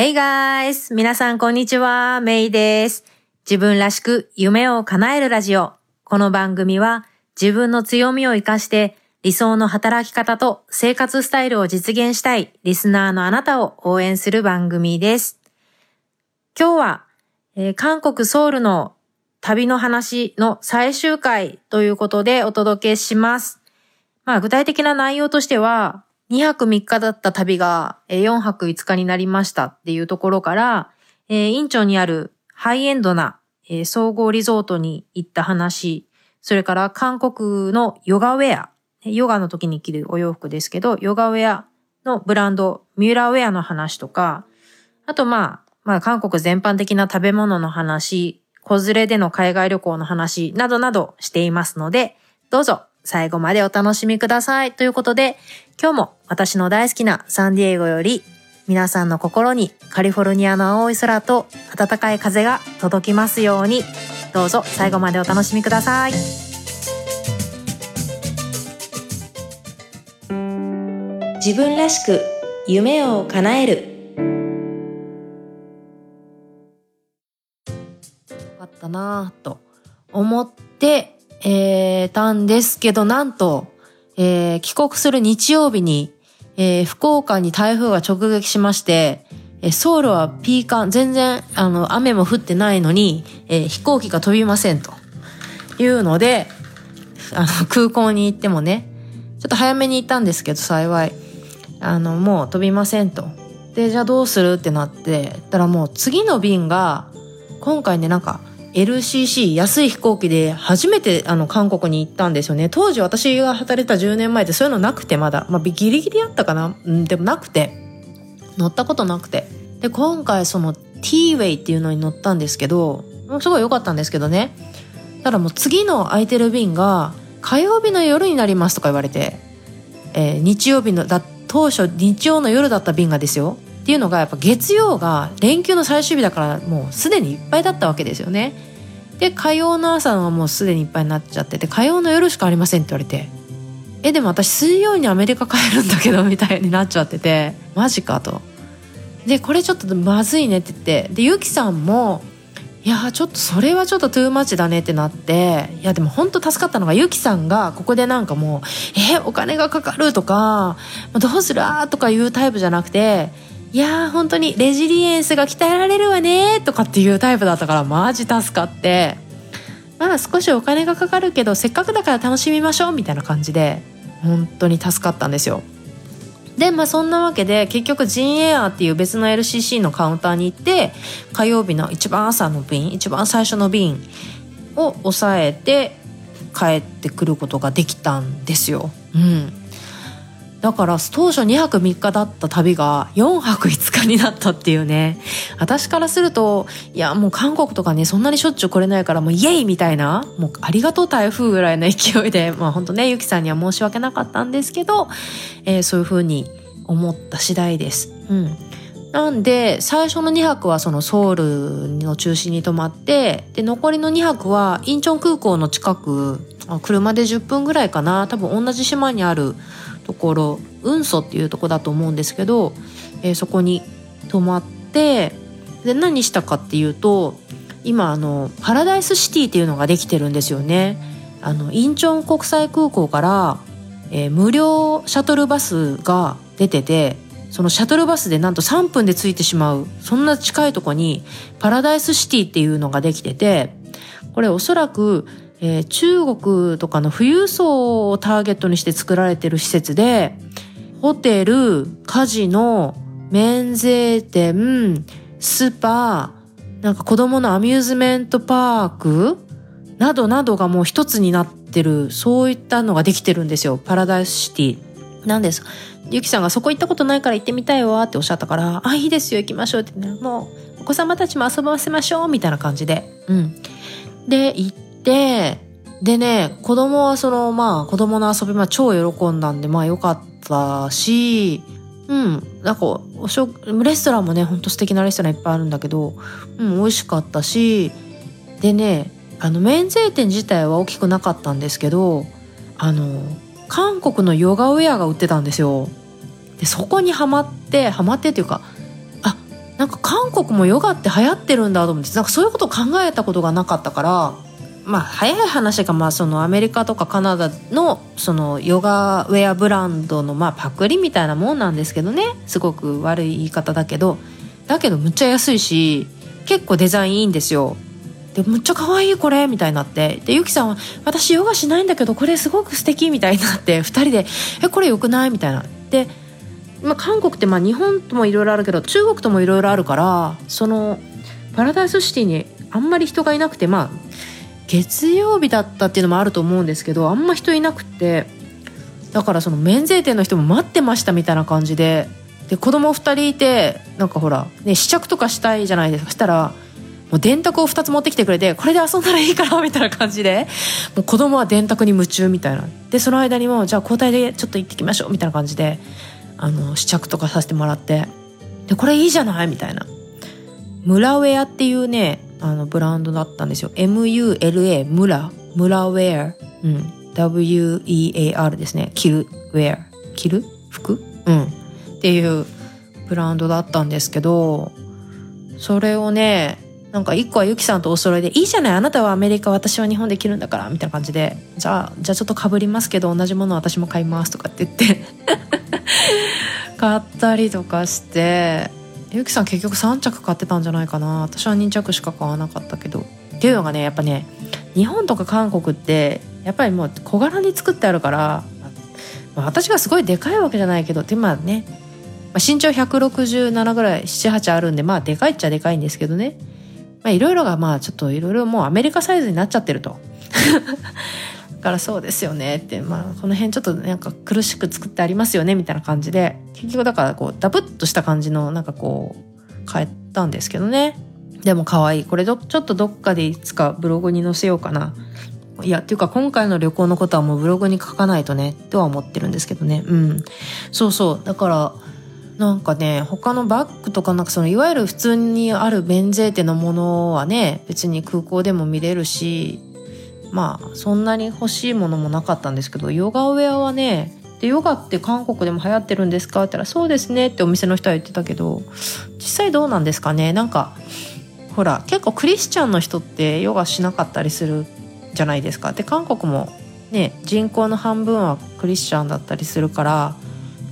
Hey guys! 皆さんこんにちは。メイです。自分らしく夢を叶えるラジオ。この番組は自分の強みを活かして理想の働き方と生活スタイルを実現したいリスナーのあなたを応援する番組です。今日は、えー、韓国ソウルの旅の話の最終回ということでお届けします。まあ具体的な内容としては、2泊3日だった旅が4泊5日になりましたっていうところから、えー、インチョンにあるハイエンドな、総合リゾートに行った話、それから韓国のヨガウェア、ヨガの時に着るお洋服ですけど、ヨガウェアのブランド、ミューラーウェアの話とか、あとまあ、まあ韓国全般的な食べ物の話、子連れでの海外旅行の話などなどしていますので、どうぞ最後までお楽しみください。ということで、今日も私の大好きなサンディエゴより皆さんの心にカリフォルニアの青い空と暖かい風が届きますように、どうぞ最後までお楽しみください。自分らしく夢を叶える。あったなぁと思ってえー、たんですけど、なんと、えー、帰国する日曜日に、えー、福岡に台風が直撃しまして、えソウルはピーカン、全然、あの、雨も降ってないのに、えー、飛行機が飛びませんと。いうので、あの、空港に行ってもね、ちょっと早めに行ったんですけど、幸い。あの、もう飛びませんと。で、じゃあどうするってなって、たらもう次の便が、今回ね、なんか、LCC 安い飛行機で初めてあの韓国に行ったんですよね。当時私が働いた10年前でそういうのなくてまだ。まあギリギリあったかな？うん、でもなくて。乗ったことなくて。で、今回その T-Way っていうのに乗ったんですけど、すごい良かったんですけどね。ただもう次の空いてる便が火曜日の夜になりますとか言われて、えー、日曜日の、だ、当初日曜の夜だった便がですよ。っていうのがやっぱ月曜が連休の最終日だからもうすでにいっぱいだったわけですよね。で火曜の朝はもうすでにいっぱいになっちゃってて火曜の夜しかありませんって言われてえでも私水曜にアメリカ帰るんだけどみたいになっちゃっててマジかと。でこれちょっとまずいねって言ってでゆきさんもいやちょっとそれはちょっとトゥーマッチだねってなっていやでも本当助かったのがゆきさんがここでなんかもう「えお金がかかる」とか「どうする?」とかいうタイプじゃなくていやー本当にレジリエンスが鍛えられるわねとかっていうタイプだったからマジ助かって。まあ少しお金がかかるけどせっかくだから楽しみましょうみたいな感じで本当に助かったんですよ。でまあそんなわけで結局ジンエアーっていう別の LCC のカウンターに行って火曜日の一番朝の便一番最初の便を抑えて帰ってくることができたんですよ。うん。だから当初2泊3日だった旅が4泊5日になったっていうね。私からすると、いやもう韓国とかね、そんなにしょっちゅう来れないからもうイエイみたいな、もうありがとう台風ぐらいの勢いで、まあ本当ね、ゆきさんには申し訳なかったんですけど、えー、そういう風に思った次第です。うん。なんで、最初の2泊はそのソウルの中心に泊まって、で、残りの2泊はインチョン空港の近く、車で10分ぐらいかな、多分同じ島にあるところ運蘇っていうとこだと思うんですけど、えー、そこに泊まってで何したかっていうと今あのパラダイスシティっていうのができてるんですよね。あのインチョン国際空港から、えー、無料シャトルバスが出ててそのシャトルバスでなんと3分で着いてしまうそんな近いとこにパラダイスシティっていうのができててこれおそらくえー、中国とかの富裕層をターゲットにして作られてる施設で、ホテル、カジノ、免税店、スパ、なんか子供のアミューズメントパークなどなどがもう一つになってる、そういったのができてるんですよ。パラダイスシティ。なんです。ゆきさんがそこ行ったことないから行ってみたいわっておっしゃったから、あ、いいですよ、行きましょうって、ね、もう、お子様たちも遊ばせましょうみたいな感じで。うん。で、行って、で、でね、子供はその、まあ、子供の遊び、まあ、超喜んだんで、まあ、よかったし、うん、なんか、おしょ、レストランもね、ほんと素敵なレストランいっぱいあるんだけど、うん、美味しかったし、でね、あの、免税店自体は大きくなかったんですけど、あの、韓国のヨガウェアが売ってたんですよ。で、そこにハマって、ハマってっていうか、あ、なんか韓国もヨガって流行ってるんだと思ってなんかそういうことを考えたことがなかったからまあ早い話がまあそのアメリカとかカナダのそのヨガウェアブランドのまあパクリみたいなもんなんですけどね。すごく悪い言い方だけど。だけどむっちゃ安いし結構デザインいいんですよ。でむっちゃ可愛いこれみたいになって。でゆきさんは「私ヨガしないんだけどこれすごく素敵みたいになって。2人で「えこれよくない?」みたいな。でまあ、韓国ってまあ日本ともいろいろあるけど中国ともいろいろあるからそのパラダイスシティにあんまり人がいなくてまあ月曜日だったっていうのもあると思うんですけどあんま人いなくてだからその免税店の人も待ってましたみたいな感じでで子供2人いてなんかほら、ね、試着とかしたいじゃないですか。したらもう電卓を2つ持ってきてくれてこれで遊んだらいいからみたいな感じでもう子供は電卓に夢中みたいな。でその間にもじゃあ交代でちょっと行ってきましょうみたいな感じであの試着とかさせてもらってでこれいいじゃないみたいな。ムラウェアっていうねあのブランドだったんですよ。MULA ムラ。ムラウェア。うん。WEAR ですね。着るウェア。着る服？うん。っていうブランドだったんですけどそれをねなんか一個はユキさんとお揃いで「いいじゃないあなたはアメリカ私は日本で着るんだから」みたいな感じで「じゃあじゃあちょっとかぶりますけど同じもの私も買います」とかって言って 買ったりとかしてゆきさん結局3着買ってたんじゃないかな。私は2着しか買わなかったけど。っていうのがねやっぱね日本とか韓国ってやっぱりもう小柄に作ってあるから、私がすごいでかいわけじゃないけどでまあね、身長167ぐらい78あるんでまあでかいっちゃでかいんですけどね。いろいろがまあちょっといろいろもうアメリカサイズになっちゃってると。からそうですよねって、まあ、この辺ちょっとなんか苦しく作ってありますよねみたいな感じで結局だからこうダブッとした感じのなんかこう変えたんですけどね。でも可愛いこれちょっとどっかでいつかブログに載せようかな。いやっていうか今回の旅行のことはもうブログに書かないとねとは思ってるんですけどね。うん。そうそう。だからなんかね他のバッグとかなんかそのいわゆる普通にある免税店のものはね別に空港でも見れるしまあそんなに欲しいものもなかったんですけどヨガウェアはねでヨガって韓国でも流行ってるんですかって言ったらそうですねってお店の人は言ってたけど実際どうなんですかね？なんかほら結構クリスチャンの人ってヨガしなかったりするじゃないですか。で韓国もね人口の半分はクリスチャンだったりするから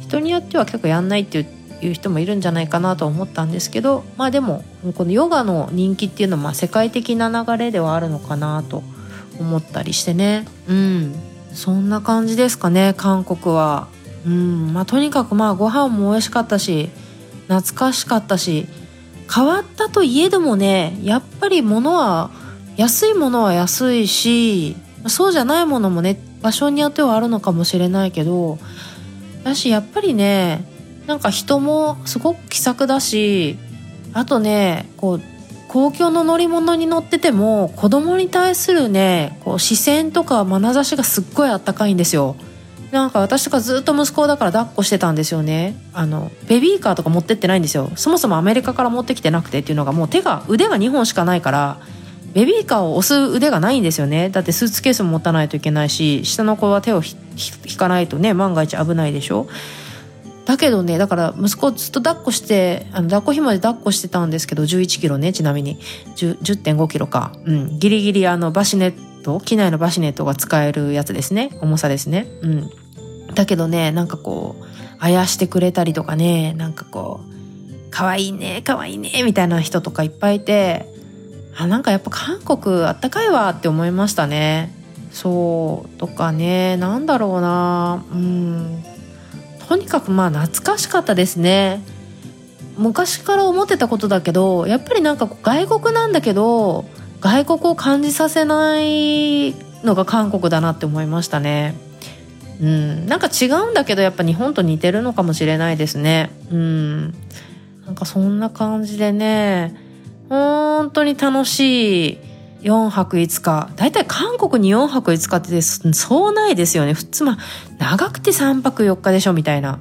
人によっては結構やんないっていう人もいるんじゃないかなと思ったんですけどまあでもこのヨガの人気っていうのは世界的な流れではあるのかなと思ったりしてね。うん。そんな感じですかね韓国は。うん。まあとにかくまあご飯も美味しかったし懐かしかったし変わったといえどもねやっぱり物は安いものは安いしそうじゃないものもね場所によってはあるのかもしれないけどだしやっぱりねなんか人もすごく気さくだしあとねこう公共の乗り物に乗ってても子供に対するねこう視線とか眼差しがすっごいあったかいんですよ。なんか私とかずっと息子だから抱っこしてたんですよね。あのベビーカーとか持ってってないんですよ。そもそもアメリカから持ってきてなくてっていうのがもう手が腕が2本しかないからベビーカーを押す腕がないんですよね。だってスーツケースも持たないといけないし下の子は手を引かないとね万が一危ないでしょ。だけどねだから息子ずっと抱っこしてあの抱っこ紐で抱っこしてたんですけど1 1キロねちなみに。1 0 5キロか、うん、ギリギリあのバシネット機内のバシネットが使えるやつですね。重さですね。うん。だけどねなんかこうあやしてくれたりとかねなんかこう可愛いいね可愛いねみたいな人とかいっぱいいてあなんかやっぱ韓国あったかいわって思いましたね。そう。とかねなんだろうな。うん。とにかくまあ懐かしかったですね。昔から思ってたことだけどやっぱりなんか外国なんだけど外国を感じさせないのが韓国だなって思いましたね。うん。なんか違うんだけどやっぱ日本と似てるのかもしれないですね。うん。なんかそんな感じでね本当に楽しい4泊5日。だいたい韓国に4泊5日ってそうないですよね。普通まあ、長くて3泊4日でしょみたいな。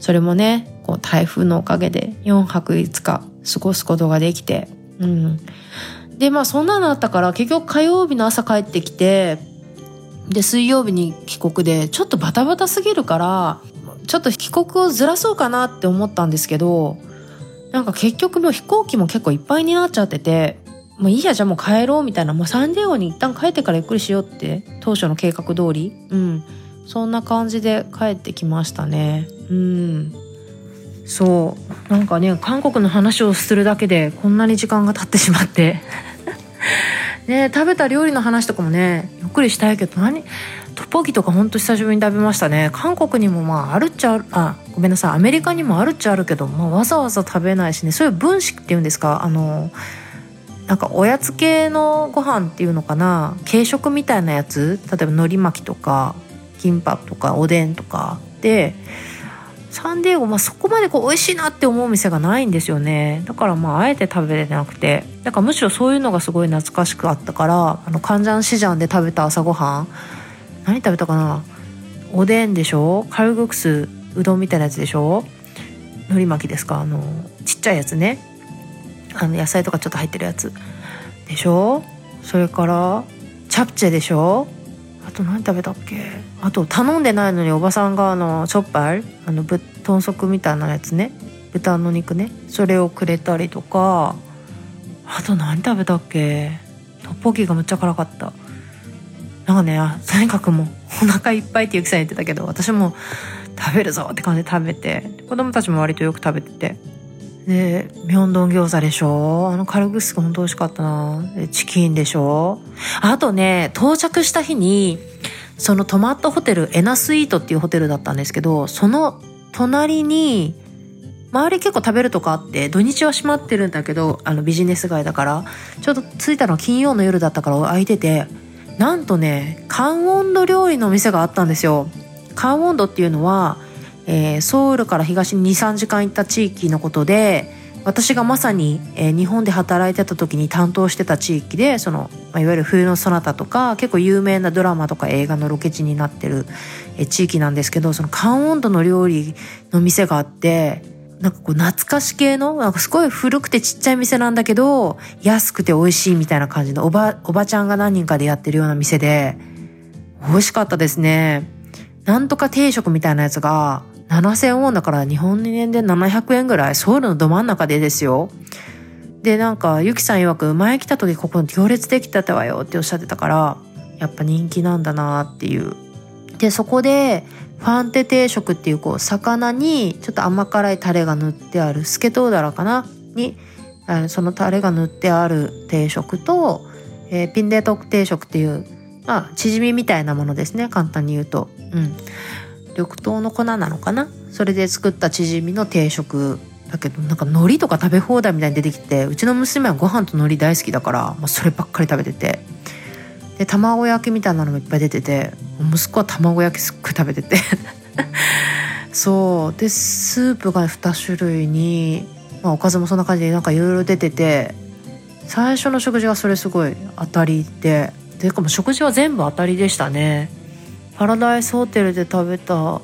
それもね、こう台風のおかげで4泊5日過ごすことができて。うん。で、まあそんなのあったから結局火曜日の朝帰ってきて、で、水曜日に帰国で、ちょっとバタバタすぎるから、ちょっと帰国をずらそうかなって思ったんですけど、なんか結局もう飛行機も結構いっぱいになっちゃってて、もういいやじゃあもう帰ろうみたいな、もうサンディエゴに一旦帰ってからゆっくりしようって当初の計画通り、うん。そんな感じで帰ってきましたね。うん。そう。なんかね、韓国の話をするだけでこんなに時間が経ってしまって。ね食べた料理の話とかもね、ゆっくりしたいけど、何トッポギとかほんと久しぶりに食べましたね。韓国にもまああるっちゃある、あ、ごめんなさい。アメリカにもあるっちゃあるけど、まあわざわざ食べないしね。そういう分子っていうんですか？あの、なんかおやつ系のご飯っていうのかな？軽食みたいなやつ？例えば海苔巻きとかキンパとかおでんとか。でサンディエゴ、まあ、そこまでこう美味しいなって思う店がないんですよね。だからまああえて食べれなくて。だからむしろそういうのがすごい懐かしくあったからあのカンジャンシジャンで食べた朝ごはん。何食べたかな？おでんでしょ？カルグクスうどんみたいなやつでしょ？海苔巻きですか？あのちっちゃいやつね。あの野菜とかちょっと入ってるやつ。でしょ？それからチャプチェでしょ？あと何食べたっけ？あと頼んでないのにおばさんがあのチョッパーあのぶ豚足みたいなやつね。豚の肉ね。それをくれたりとか。あと何食べたっけ？トッポギがむっちゃ辛かった。なんかねとにかくもうお腹いっぱいってゆきさん言ってたけど私も食べるぞって感じで食べて子供たちも割とよく食べてて。で、ミョンドン餃子でしょ？あのカルグスが本当美味しかったな。チキンでしょ？あとね、到着した日に、その泊まったホテル、エナスイートっていうホテルだったんですけど、その隣に、周り結構食べるとこあって、土日は閉まってるんだけど、あのビジネス街だから、ちょっと着いたのは金曜の夜だったから空いてて、なんとね、カンオンド料理のお店があったんですよ。カンオンドっていうのは、えー、ソウルから東に23時間行った地域のことで私がまさに、えー、日本で働いてた時に担当してた地域でその、まあ、いわゆる冬のそなたとか結構有名なドラマとか映画のロケ地になってる、えー、地域なんですけどその寒温度の料理の店があってなんかこう懐かし系のなんかすごい古くてちっちゃい店なんだけど安くて美味しいみたいな感じのおばおばちゃんが何人かでやってるような店で美味しかったですね。なんとか定食みたいなやつが7000ウォンだから日本円で700円ぐらいソウルのど真ん中でですよ。でなんかゆきさん曰く前来た時ここ行列できてたわよっておっしゃってたからやっぱ人気なんだなっていう。でそこでファンテ定食っていうこう魚にちょっと甘辛いタレが塗ってあるスケトウダラかな？にそのタレが塗ってある定食と、えー、ピンデトク定食っていうまあチヂミみたいなものですね簡単に言うと。うん緑豆の粉なのかな？それで作ったチヂミの定食。だけどなんか海苔とか食べ放題みたいに出てきてうちの娘はご飯と海苔大好きだから、まあ、そればっかり食べてて。で卵焼きみたいなのもいっぱい出てて息子は卵焼きすっごい食べてて。そう。でスープが2種類に、まあ、おかずもそんな感じでなんかいろいろ出てて最初の食事はそれすごい当たりででかも食事は全部当たりでしたね。パラダイスホテルで食べた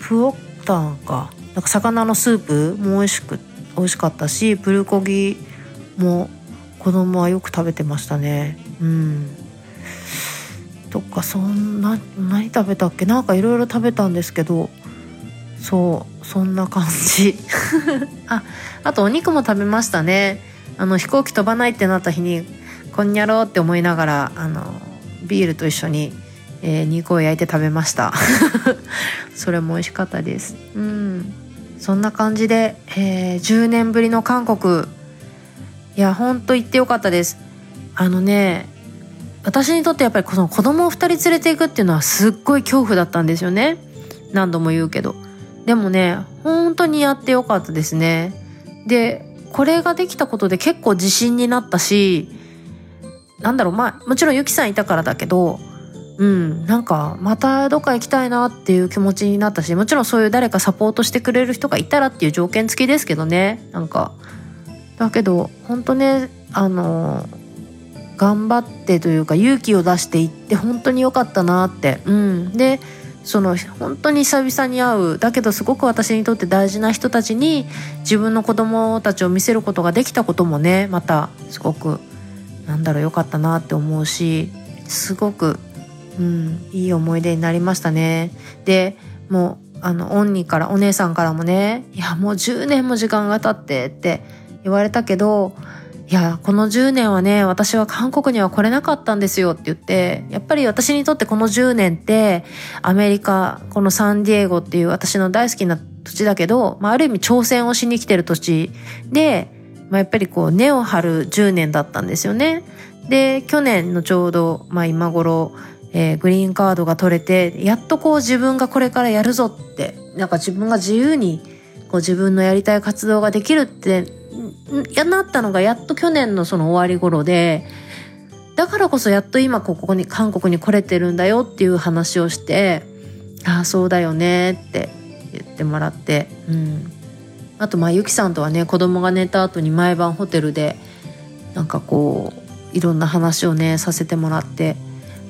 プオッタンか。なんか魚のスープも美味しく美味しかったしプルコギも子供はよく食べてましたね。うん。とかそんな何食べたっけ？なんかいろいろ食べたんですけどそうそんな感じ。ああとお肉も食べましたね。あの飛行機飛ばないってなった日にこんにゃろうって思いながらあのビールと一緒にえー、肉を焼いて食べました。それも美味しかったです。うん。そんな感じで、えー、10年ぶりの韓国。いやほんと行ってよかったです。あのね私にとってやっぱりこの子供を2人連れていくっていうのはすっごい恐怖だったんですよね。何度も言うけど。でもね本当にやってよかったですね。でこれができたことで結構自信になったしなんだろうまあもちろんゆきさんいたからだけどうん、なんかまたどっか行きたいなっていう気持ちになったしもちろんそういう誰かサポートしてくれる人がいたらっていう条件付きですけどね。なんか。だけど本当ねあの頑張ってというか勇気を出していって本当に良かったなって。うん。でその本当に久々に会う。だけどすごく私にとって大事な人たちに自分の子供たちを見せることができたこともねまたすごくなんだろう良かったなって思うしすごくうん、いい思い出になりましたね。でもうあの、オンニから、お姉さんからもね、いや、もう10年も時間が経ってって言われたけど、いや、この10年はね、私は韓国には来れなかったんですよって言って、やっぱり私にとってこの10年って、アメリカ、このサンディエゴっていう私の大好きな土地だけど、まあ、ある意味挑戦をしに来てる土地で、まあ、やっぱりこう根を張る10年だったんですよね。で、去年のちょうど、まあ今頃、えー、グリーンカードが取れて、やっとこう自分がこれからやるぞって、なんか自分が自由にこう自分のやりたい活動ができるってやなったのがやっと去年のその終わり頃で、だからこそやっと今ここに韓国に来れてるんだよっていう話をして、ああ、そうだよねって言ってもらって、うん。あとまあゆきさんとはね、子供が寝た後に毎晩ホテルで、なんかこう、いろんな話をね、させてもらって、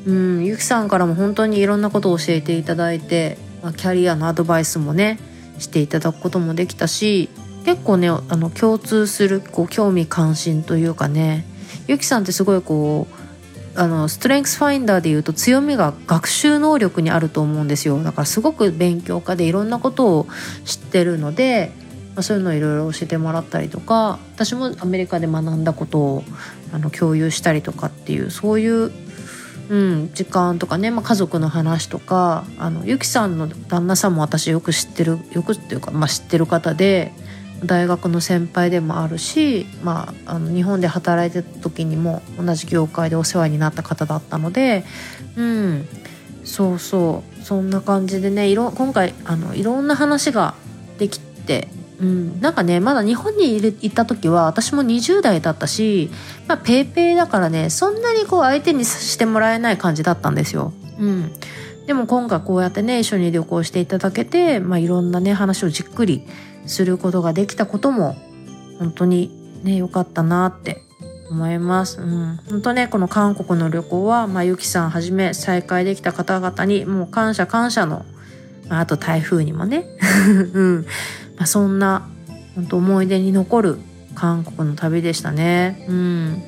うん、ゆきさんからも本当にいろんなことを教えていただいて、まあ、キャリアのアドバイスもね、していただくこともできたし、結構ねあの共通するこう興味関心というかねゆきさんってすごいこうあのストレングスファインダーでいうと強みが学習能力にあると思うんですよ。だからすごく勉強家でいろんなことを知ってるので、まあ、そういうのをいろいろ教えてもらったりとか私もアメリカで学んだことをあの共有したりとかっていうそういううん、時間とかね、まあ、家族の話とかあのゆきさんの旦那さんも私よく知ってるよくっていうか、まあ、知ってる方で大学の先輩でもあるし、まあ、あの日本で働いてた時にも同じ業界でお世話になった方だったのでうんそうそうそんな感じでねいろ今回あのいろんな話ができて、うん、なんかねまだ日本に行った時は私も20代だったし、まあ、ペイペイだからねそんなにこう相手にしてもらえない感じだったんですよ。うん。でも今回こうやってね一緒に旅行していただけて、まあ、いろんなね話をじっくりすることができたことも本当にね良かったなって思います。うん、本当ねこの韓国の旅行はまあゆきさんはじめ再会できた方々にもう感謝感謝の、まあ、あと台風にもね、うん。まあ、そんな本当思い出に残る韓国の旅でしたね。うん、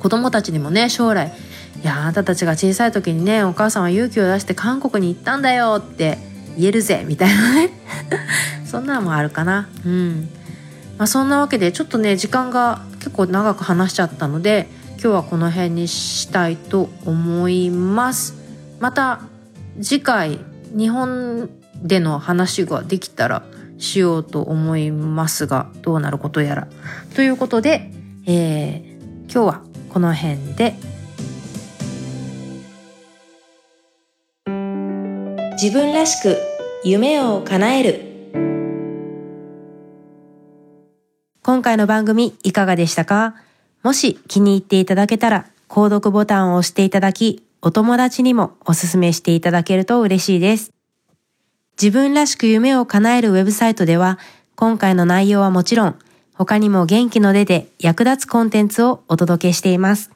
子供たちにもね将来いやあなたたちが小さい時にねお母さんは勇気を出して韓国に行ったんだよって言えるぜみたいなね。そんなのもあるかな。うん。まあそんなわけでちょっとね時間が結構長く話しちゃったので今日はこの辺にしたいと思います。また次回日本での話ができたらしようと思いますがどうなることやら。ということで、えー、今日はこの辺で。自分らしく夢を叶える。今回の番組いかがでしたか？もし気に入っていただけたら購読ボタンを押していただきお友達にもおすすめしていただけると嬉しいです。自分らしく夢を叶えるウェブサイトでは今回の内容はもちろん他にも元気の出で役立つコンテンツをお届けしています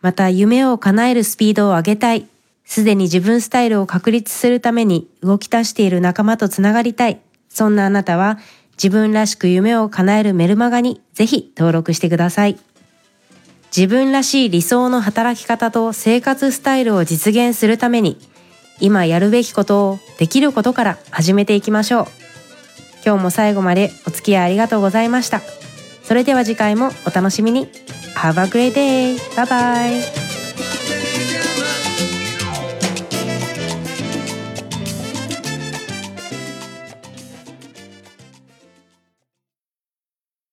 また夢を叶えるスピードを上げたいすでに自分スタイルを確立するために動き出している仲間とつながりたい。そんなあなたは自分らしく夢を叶えるメルマガにぜひ登録してください。自分らしい理想の働き方と生活スタイルを実現するために今やるべきことをできることから始めていきましょう。今日も最後までお付き合いありがとうございました。それでは次回もお楽しみに。Have a great day! Bye bye!